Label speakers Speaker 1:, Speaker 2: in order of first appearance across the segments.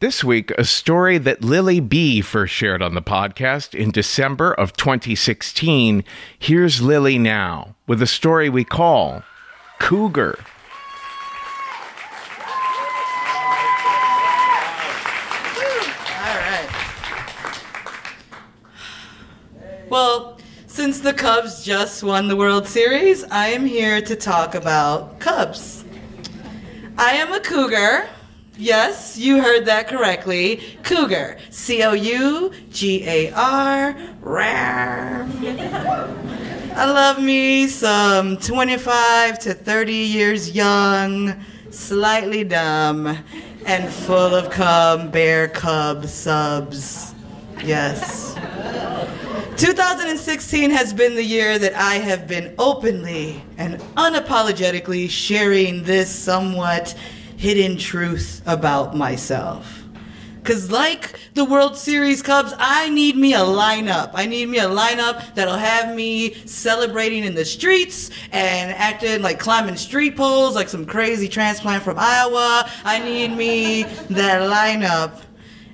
Speaker 1: This week, a story that Lily B first shared on the podcast in December of 2016. Here's Lily now with a story we call Cougar.
Speaker 2: Well, since the Cubs just won the World Series, I am here to talk about Cubs. I am a Cougar. Yes, you heard that correctly. Cougar. C O U G A R. Rar. I love me some 25 to 30 years young, slightly dumb, and full of cum bear cub subs. Yes. 2016 has been the year that I have been openly and unapologetically sharing this somewhat hidden truth about myself. Cause like the World Series Cubs, I need me a lineup. I need me a lineup that'll have me celebrating in the streets and acting like climbing street poles like some crazy transplant from Iowa. I need me that lineup.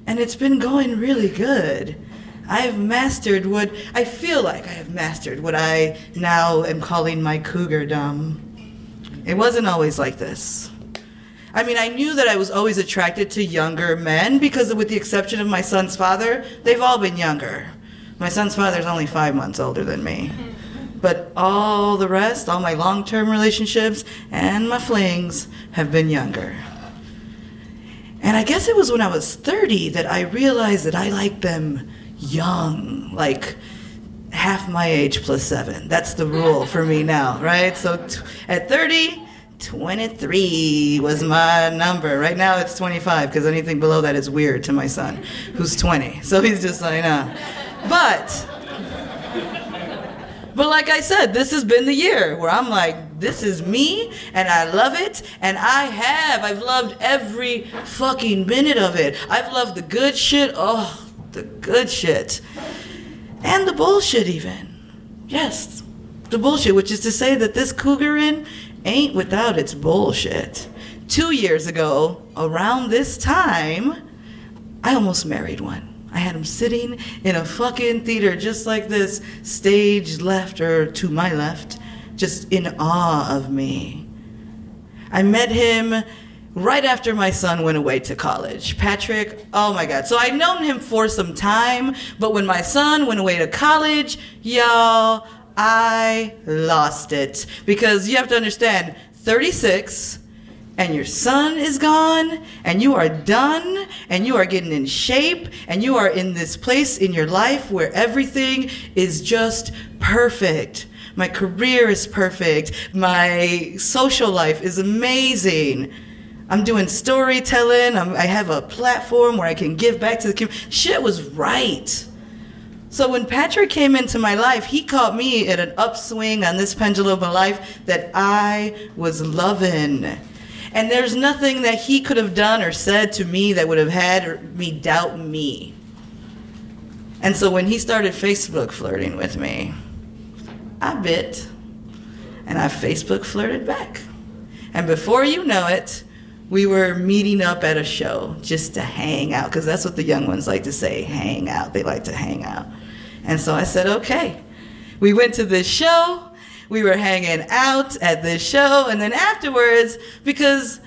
Speaker 2: And it's been going really good. I've mastered what I feel like I have mastered what I now am calling my cougardom. It wasn't always like this. I mean, I knew that I was always attracted to younger men because, with the exception of my son's father, they've all been younger. My son's father's only five months older than me. But all the rest, all my long term relationships and my flings, have been younger. And I guess it was when I was 30 that I realized that I liked them young, like half my age plus seven. That's the rule for me now, right? So t- at 30, 23 was my number. Right now it's 25 because anything below that is weird to my son, who's 20. So he's just like, nah. But, but like I said, this has been the year where I'm like, this is me and I love it and I have. I've loved every fucking minute of it. I've loved the good shit. Oh, the good shit. And the bullshit, even. Yes, the bullshit, which is to say that this cougarin ain't without its bullshit. two years ago, around this time, I almost married one. I had him sitting in a fucking theater just like this, stage left or to my left, just in awe of me. I met him right after my son went away to college. Patrick, oh my God. So I'd known him for some time, but when my son went away to college, y'all, I lost it. Because you have to understand, 36, and your son is gone, and you are done, and you are getting in shape, and you are in this place in your life where everything is just perfect. My career is perfect. My social life is amazing. I'm doing storytelling. I'm, i have a platform where I can give back to the community. Shit was right. So when Patrick came into my life, he caught me at an upswing on this pendulum of life that I was loving. And there's nothing that he could have done or said to me that would have had me doubt me. And so when he started Facebook flirting with me, I bit and I Facebook flirted back. And before you know it, we were meeting up at a show just to hang out because that's what the young ones like to say hang out. They like to hang out. And so I said, okay. We went to this show. We were hanging out at this show. And then afterwards, because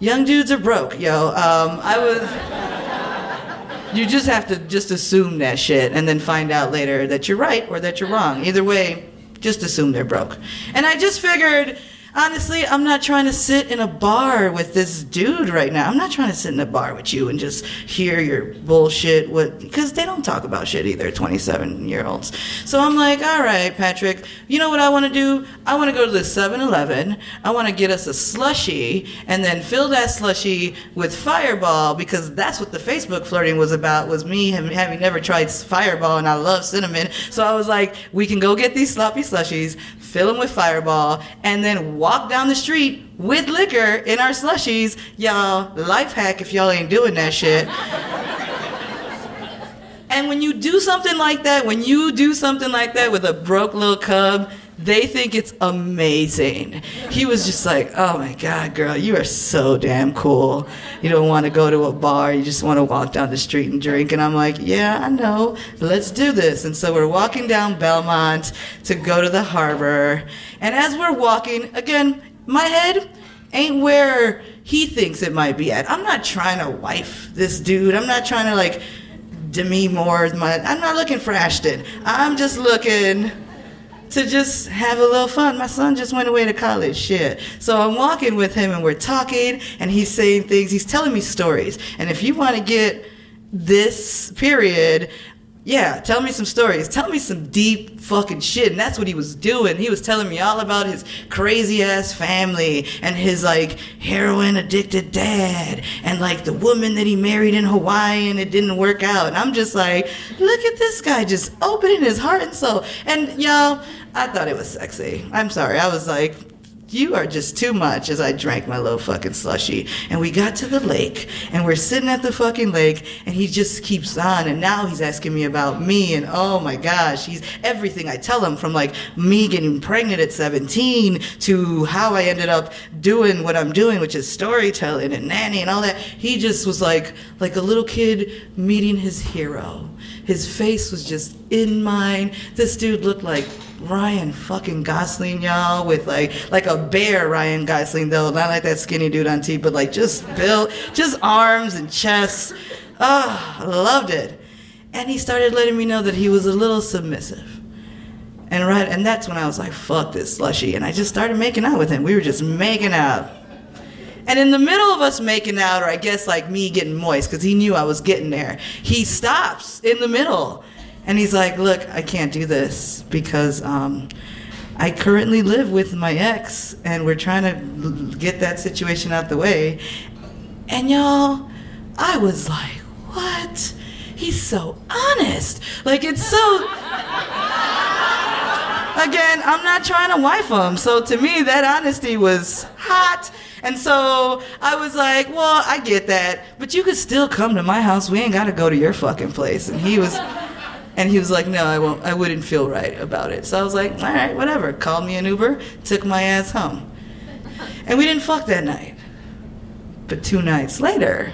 Speaker 2: young dudes are broke, yo, um, I was. You just have to just assume that shit and then find out later that you're right or that you're wrong. Either way, just assume they're broke. And I just figured honestly, I'm not trying to sit in a bar with this dude right now. I'm not trying to sit in a bar with you and just hear your bullshit. What? Because they don't talk about shit either. 27 year olds. So I'm like, all right, Patrick. You know what I want to do? I want to go to the 7-Eleven. I want to get us a slushy and then fill that slushy with Fireball because that's what the Facebook flirting was about. Was me having never tried Fireball and I love cinnamon. So I was like, we can go get these sloppy slushies, fill them with Fireball, and then walk down the street with liquor in our slushies. Y'all, life hack if y'all ain't doing that shit. and when you do something like that, when you do something like that with a broke little cub, they think it's amazing. He was just like, oh my God, girl, you are so damn cool. You don't want to go to a bar, you just want to walk down the street and drink. And I'm like, yeah, I know, let's do this. And so we're walking down Belmont to go to the harbor. And as we're walking, again, my head ain't where he thinks it might be at. I'm not trying to wife this dude. I'm not trying to like Demi Moore. My, I'm not looking for Ashton. I'm just looking to just have a little fun. My son just went away to college, shit. So I'm walking with him and we're talking and he's saying things, he's telling me stories. And if you want to get this period, yeah, tell me some stories. Tell me some deep fucking shit. And that's what he was doing. He was telling me all about his crazy ass family and his like heroin addicted dad and like the woman that he married in Hawaii and it didn't work out. And I'm just like, look at this guy just opening his heart and soul. And y'all, I thought it was sexy. I'm sorry. I was like, you are just too much as I drank my little fucking slushy. And we got to the lake and we're sitting at the fucking lake and he just keeps on. And now he's asking me about me and oh my gosh, he's everything I tell him from like me getting pregnant at 17 to how I ended up doing what I'm doing, which is storytelling and nanny and all that. He just was like, like a little kid meeting his hero. His face was just in mine. This dude looked like Ryan fucking Gosling, y'all, with like like a bear Ryan Gosling though, not like that skinny dude on T, but like just built, just arms and chest. Oh, ah, loved it. And he started letting me know that he was a little submissive. And right, and that's when I was like, fuck this slushy. And I just started making out with him. We were just making out. And in the middle of us making out, or I guess like me getting moist, because he knew I was getting there, he stops in the middle and he's like, Look, I can't do this because um, I currently live with my ex and we're trying to get that situation out the way. And y'all, I was like, What? He's so honest. Like, it's so. Again, I'm not trying to wife him. So to me, that honesty was hot. And so I was like, well, I get that, but you could still come to my house. We ain't got to go to your fucking place. And he was. And he was like, no, I won't. I wouldn't feel right about it. So I was like, all right, whatever. Called me an Uber, took my ass home. And we didn't fuck that night. But two nights later,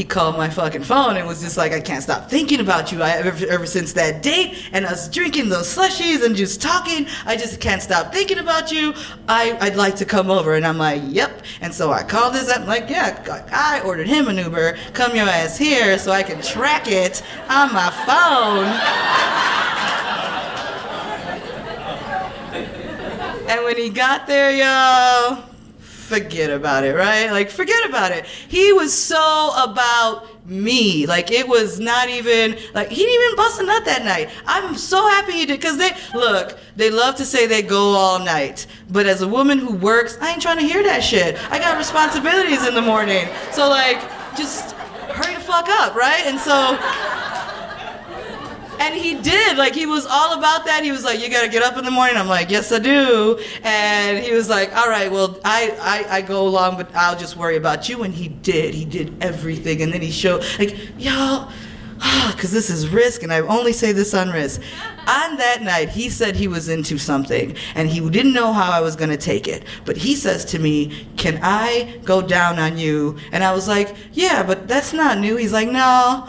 Speaker 2: he called my fucking phone and was just like, I can't stop thinking about you. I ever, ever since that date and us drinking those slushies and just talking, I just can't stop thinking about you. I, I'd like to come over. And I'm like, yep. And so I called this up. I'm like, yeah, I ordered him an Uber. Come your ass here so I can track it on my phone. And when he got there, y'all, forget about it, right? Like, forget about it. He was so about me. Like, it was not even, like, he didn't even bust a nut that night. I'm so happy he did, because they, look, they love to say they go all night. But as a woman who works, I ain't trying to hear that shit. I got responsibilities in the morning. So, like, just hurry the fuck up, right? And so, and he did. Like he was all about that. He was like, "You got to get up in the morning." I'm like, "Yes, I do." And he was like, "All right, well, I, I I go along, but I'll just worry about you." And he did. He did everything. And then he showed like, y'all. Because this is risk, and I only say this on risk. On that night, he said he was into something, and he didn't know how I was going to take it. But he says to me, Can I go down on you? And I was like, Yeah, but that's not new. He's like, No.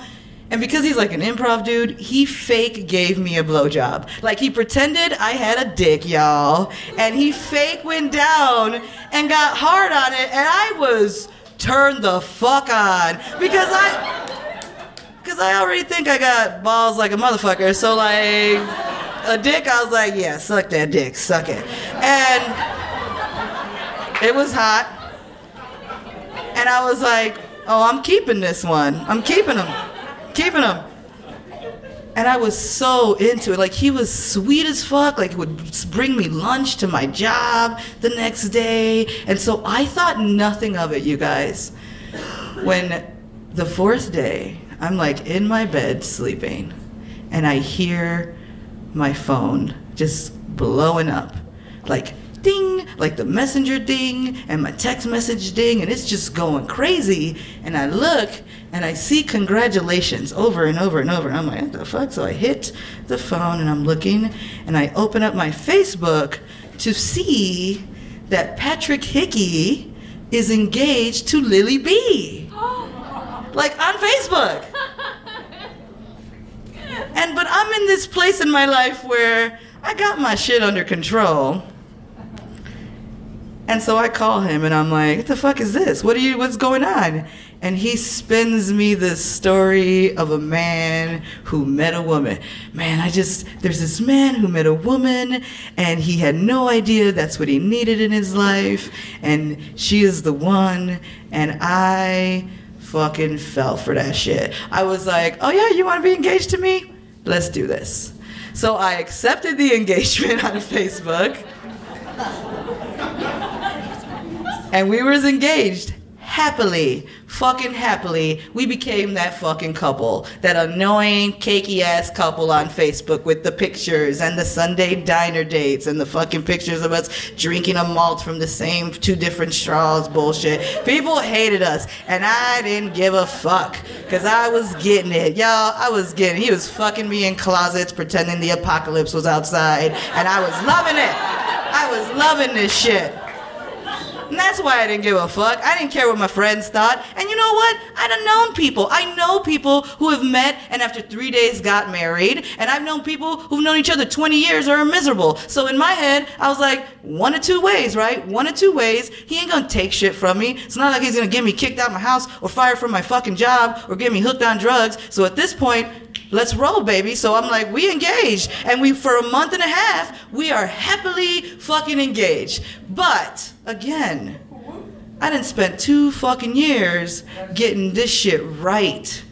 Speaker 2: And because he's like an improv dude, he fake gave me a blowjob. Like he pretended I had a dick, y'all. And he fake went down and got hard on it. And I was turned the fuck on. Because I because I already think I got balls like a motherfucker. So like a dick, I was like, yeah, suck that dick, suck it. And it was hot. And I was like, oh, I'm keeping this one. I'm keeping him keeping him. And I was so into it. Like he was sweet as fuck. Like he would bring me lunch to my job the next day. And so I thought nothing of it, you guys. When the fourth day, I'm like in my bed sleeping, and I hear my phone just blowing up. Like ding, like the messenger ding and my text message ding, and it's just going crazy. And I look and I see congratulations over and over and over. And I'm like, what the fuck? So I hit the phone and I'm looking and I open up my Facebook to see that Patrick Hickey is engaged to Lily B. Like on Facebook. And but I'm in this place in my life where I got my shit under control. And so I call him and I'm like, what the fuck is this? What are you what's going on? And he spins me the story of a man who met a woman. Man, I just there's this man who met a woman and he had no idea that's what he needed in his life and she is the one and I fucking fell for that shit. I was like, "Oh yeah, you want to be engaged to me? Let's do this." So I accepted the engagement on Facebook and we was engaged happily, fucking happily, we became that fucking couple. That annoying, cakey ass couple on Facebook with the pictures and the Sunday diner dates and the fucking pictures of us drinking a malt from the same two different straws bullshit. People hated us, and I didn't give a fuck because I was getting it. Y'all, I was getting He was fucking me in closets pretending the apocalypse was outside, and I was loving it. I was loving this shit. And that's why I didn't give a fuck. I didn't care what my friends thought. And you know what? I've known people. I know people who have met and after three days got married. And I've known people who've known each other 20 years or are miserable. So in my head, I was like, one of two ways, right? One of two ways. He ain't gonna take shit from me. It's not like he's gonna get me kicked out of my house or fired from my fucking job or get me hooked on drugs. So at this point, let's roll, baby. So I'm like, we engaged. And we, for a month and a half, we are happily fucking engaged. But, again, I didn't spend two fucking years getting this shit right.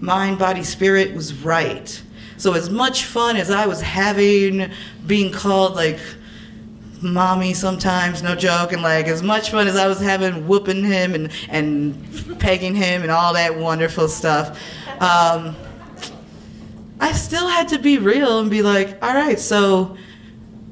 Speaker 2: Mind, body, spirit was right. So as much fun as I was having being called like mommy sometimes, no joke, and like as much fun as I was having whooping him and, and pegging him and all that wonderful stuff. Um, I still had to be real and be like, all right, so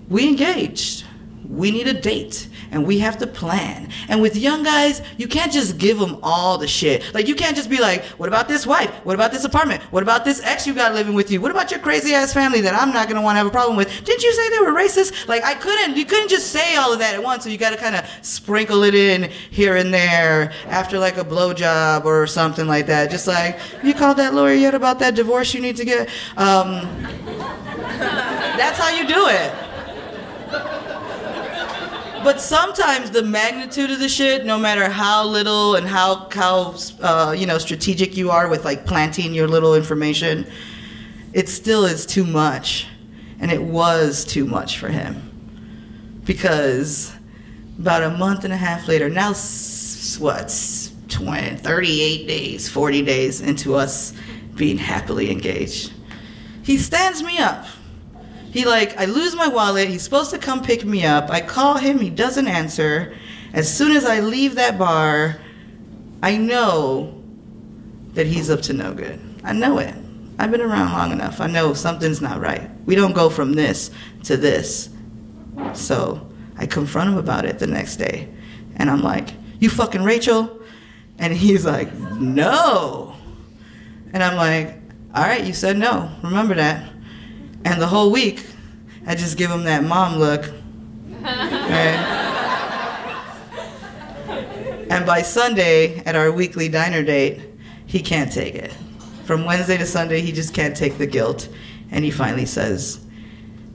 Speaker 2: we engaged. We need a date and we have to plan. And with young guys, you can't just give them all the shit. Like, you can't just be like, what about this wife? What about this apartment? What about this ex you got living with you? What about your crazy ass family that I'm not gonna wanna have a problem with? Didn't you say they were racist? Like, I couldn't, you couldn't just say all of that at once. So you gotta kind of sprinkle it in here and there after like a blowjob or something like that. Just like, you called that lawyer yet about that divorce you need to get? Um, that's how you do it. But sometimes the magnitude of the shit, no matter how little and how how uh, you know strategic you are with like planting your little information, it still is too much, and it was too much for him. Because about a month and a half later, now what, 20, 38 days, 40 days into us being happily engaged, he stands me up he like, I lose my wallet. He's supposed to come pick me up. I call him. He doesn't answer. As soon as I leave that bar, I know that he's up to no good. I know it. I've been around long enough. I know something's not right. We don't go from this to this. So I confront him about it the next day. And I'm like, You fucking Rachel? And he's like, No. And I'm like, All right, you said no. Remember that. And the whole week, I just give him that mom look. Right? and by Sunday, at our weekly diner date, he can't take it. From Wednesday to Sunday, he just can't take the guilt. And he finally says,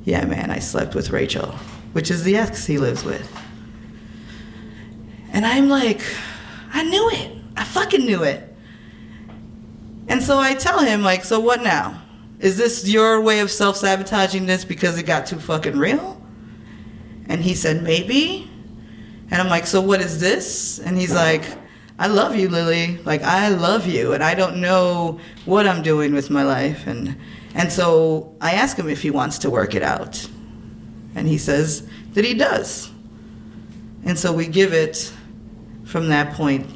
Speaker 2: Yeah, man, I slept with Rachel, which is the ex he lives with. And I'm like, I knew it. I fucking knew it. And so I tell him, like, so what now? Is this your way of self sabotaging this because it got too fucking real? And he said, Maybe. And I'm like, So what is this? And he's like, I love you, Lily. Like, I love you. And I don't know what I'm doing with my life. And, and so I ask him if he wants to work it out. And he says that he does. And so we give it from that point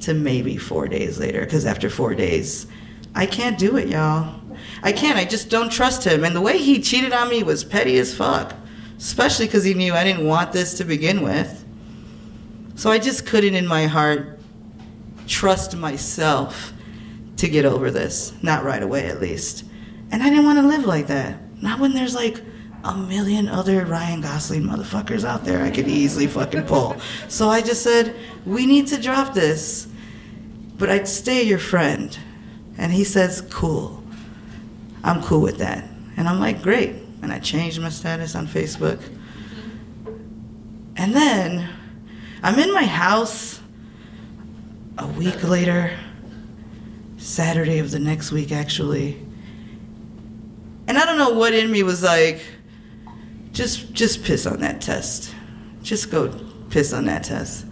Speaker 2: to maybe four days later, because after four days, I can't do it, y'all. I can't. I just don't trust him. And the way he cheated on me was petty as fuck, especially because he knew I didn't want this to begin with. So I just couldn't, in my heart, trust myself to get over this. Not right away, at least. And I didn't want to live like that. Not when there's like a million other Ryan Gosling motherfuckers out there I could easily fucking pull. So I just said, we need to drop this, but I'd stay your friend. And he says, cool. I'm cool with that. And I'm like, great. And I changed my status on Facebook. And then I'm in my house a week later, Saturday of the next week, actually. And I don't know what in me was like, just just piss on that test. Just go piss on that test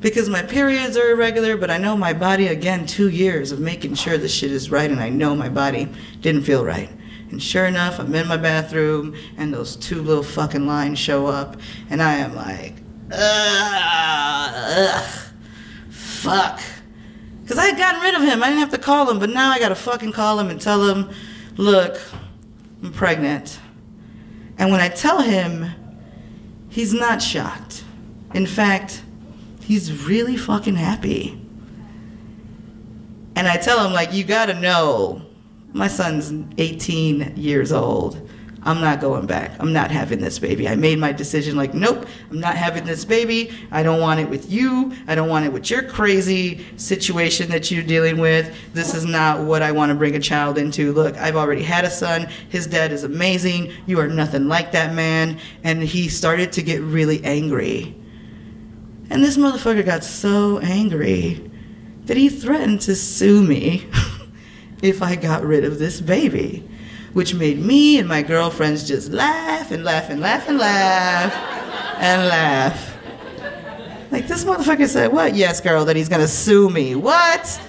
Speaker 2: because my periods are irregular, but I know my body, again, two years of making sure the shit is right, and I know my body didn't feel right. And sure enough, I'm in my bathroom, and those two little fucking lines show up, and I am like, ugh, ugh fuck. Because I had gotten rid of him. I didn't have to call him, but now I gotta fucking call him and tell him, look, I'm pregnant. And when I tell him, he's not shocked. In fact, he's really fucking happy. And I tell him, like, you gotta know, my son's 18 years old. I'm not going back. I'm not having this baby. I made my decision like, nope, I'm not having this baby. I don't want it with you. I don't want it with your crazy situation that you're dealing with. This is not what I want to bring a child into. Look, I've already had a son. His dad is amazing. You are nothing like that man. And he started to get really angry. And this motherfucker got so angry that he threatened to sue me if I got rid of this baby, which made me and my girlfriends just laugh and laugh and laugh and laugh and laugh. Like, this motherfucker said, What? Yes, girl, that he's gonna sue me. What?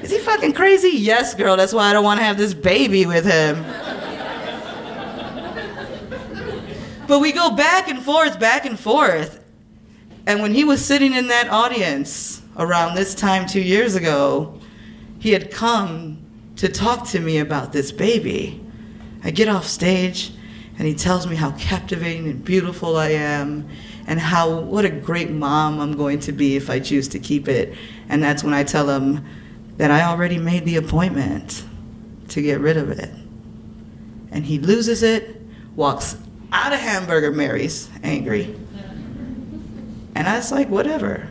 Speaker 2: Is he fucking crazy? Yes, girl, that's why I don't wanna have this baby with him. But we go back and forth, back and forth. And when he was sitting in that audience around this time two years ago, he had come to talk to me about this baby. I get off stage and he tells me how captivating and beautiful I am and how what a great mom I'm going to be if I choose to keep it. And that's when I tell him that I already made the appointment to get rid of it. And he loses it, walks out of Hamburger Mary's angry. And I was like, whatever.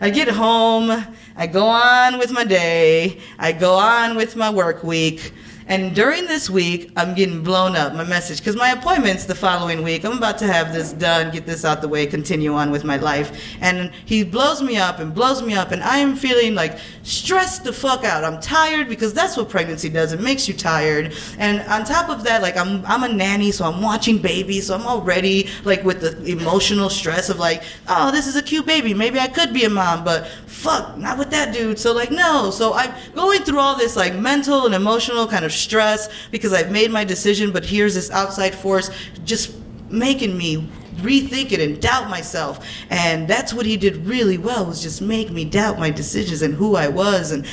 Speaker 2: I get home, I go on with my day, I go on with my work week. And during this week, I'm getting blown up, my message, because my appointment's the following week. I'm about to have this done, get this out the way, continue on with my life. And he blows me up and blows me up, and I am feeling like stressed the fuck out. I'm tired because that's what pregnancy does. It makes you tired. And on top of that, like I'm I'm a nanny, so I'm watching babies, so I'm already like with the emotional stress of like, oh, this is a cute baby. Maybe I could be a mom, but fuck, not with that dude. So like no. So I'm going through all this like mental and emotional kind of stress because I've made my decision, but here's this outside force just making me rethink it and doubt myself. And that's what he did really well was just make me doubt my decisions and who I was. And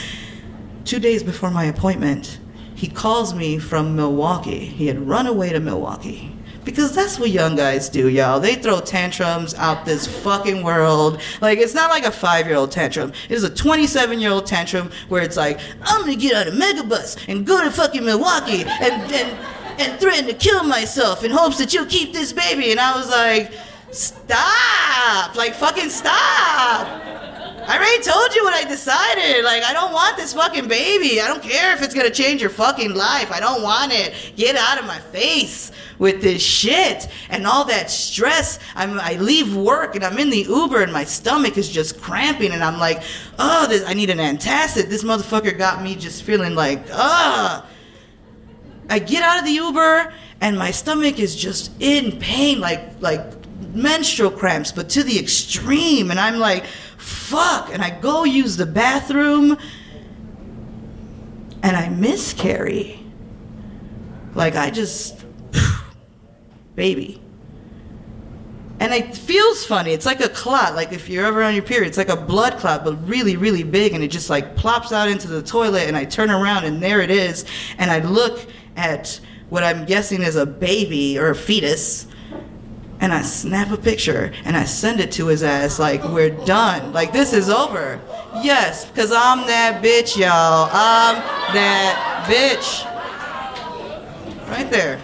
Speaker 2: two days before my appointment, he calls me from Milwaukee. He had run away to Milwaukee. Because that's what young guys do, y'all. They throw tantrums out this fucking world. Like, it's not like a five year old tantrum. It is a 27 year old tantrum where it's like, I'm gonna get on a megabus and go to fucking Milwaukee and, and, and threaten to kill myself in hopes that you'll keep this baby. And I was like, stop! Like, fucking stop! I already told you what I decided. Like, I don't want this fucking baby. I don't care if it's gonna change your fucking life. I don't want it. Get out of my face with this shit and all that stress. I'm, I leave work and I'm in the Uber and my stomach is just cramping and I'm like, oh, this, I need an antacid. This motherfucker got me just feeling like, ah. I get out of the Uber and my stomach is just in pain, like like menstrual cramps, but to the extreme. And I'm like, fuck. And I go use the bathroom and I miscarry. Like I just, baby. And it feels funny. It's like a clot. Like if you're ever on your period, it's like a blood clot, but really, really big. And it just like plops out into the toilet. And I turn around and there it is. And I look at what I'm guessing is a baby or a fetus and I snap a picture and I send it to his ass like we're done. Like this is over. Yes, because I'm that bitch, y'all. I'm that bitch. Right there.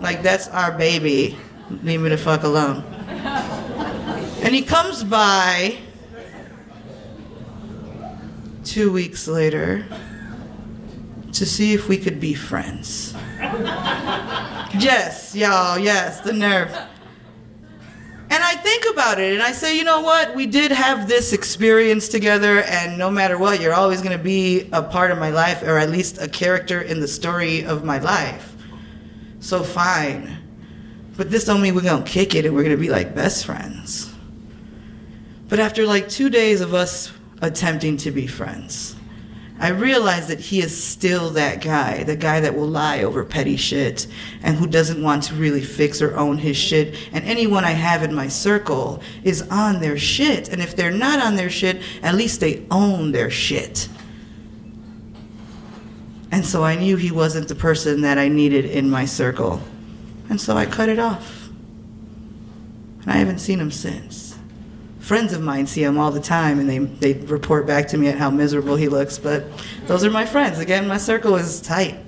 Speaker 2: Like that's our baby. Leave me the fuck alone. And he comes by two weeks later to see if we could be friends. yes, y'all, yes, the nerve. And I think about it and I say, you know what? We did have this experience together, and no matter what, you're always going to be a part of my life, or at least a character in the story of my life. So fine. But this don't mean we're going to kick it and we're going to be like best friends. But after like two days of us attempting to be friends, I realize that he is still that guy, the guy that will lie over petty shit and who doesn't want to really fix or own his shit. And anyone I have in my circle is on their shit. And if they're not on their shit, at least they own their shit. And so I knew he wasn't the person that I needed in my circle. And so I cut it off. And I haven't seen him since. Friends of mine see him all the time and they, they report back to me at how miserable he looks, but those are my friends. Again, my circle is tight.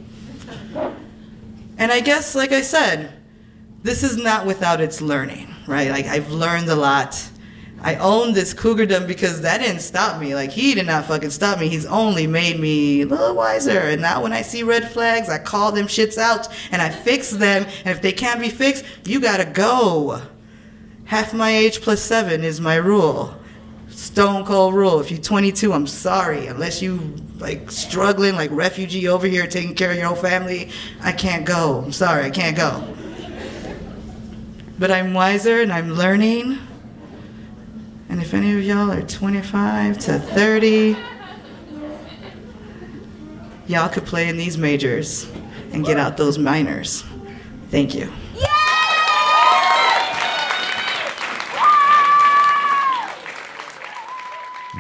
Speaker 2: And I guess, like I said, this is not without its learning, right? Like, I've learned a lot. I own this cougardom because that didn't stop me. Like, he did not fucking stop me. He's only made me a little wiser. And now when I see red flags, I call them shits out and I fix them. And if they can't be fixed, you gotta go. Half my age plus seven is my rule. Stone cold rule. If you're 22, I'm sorry. Unless you like struggling, like refugee over here taking care of your own family, I can't go. I'm sorry, I can't go. But I'm wiser and I'm learning. And if any of y'all are 25 to 30, y'all could play in these majors and get out those minors. Thank you.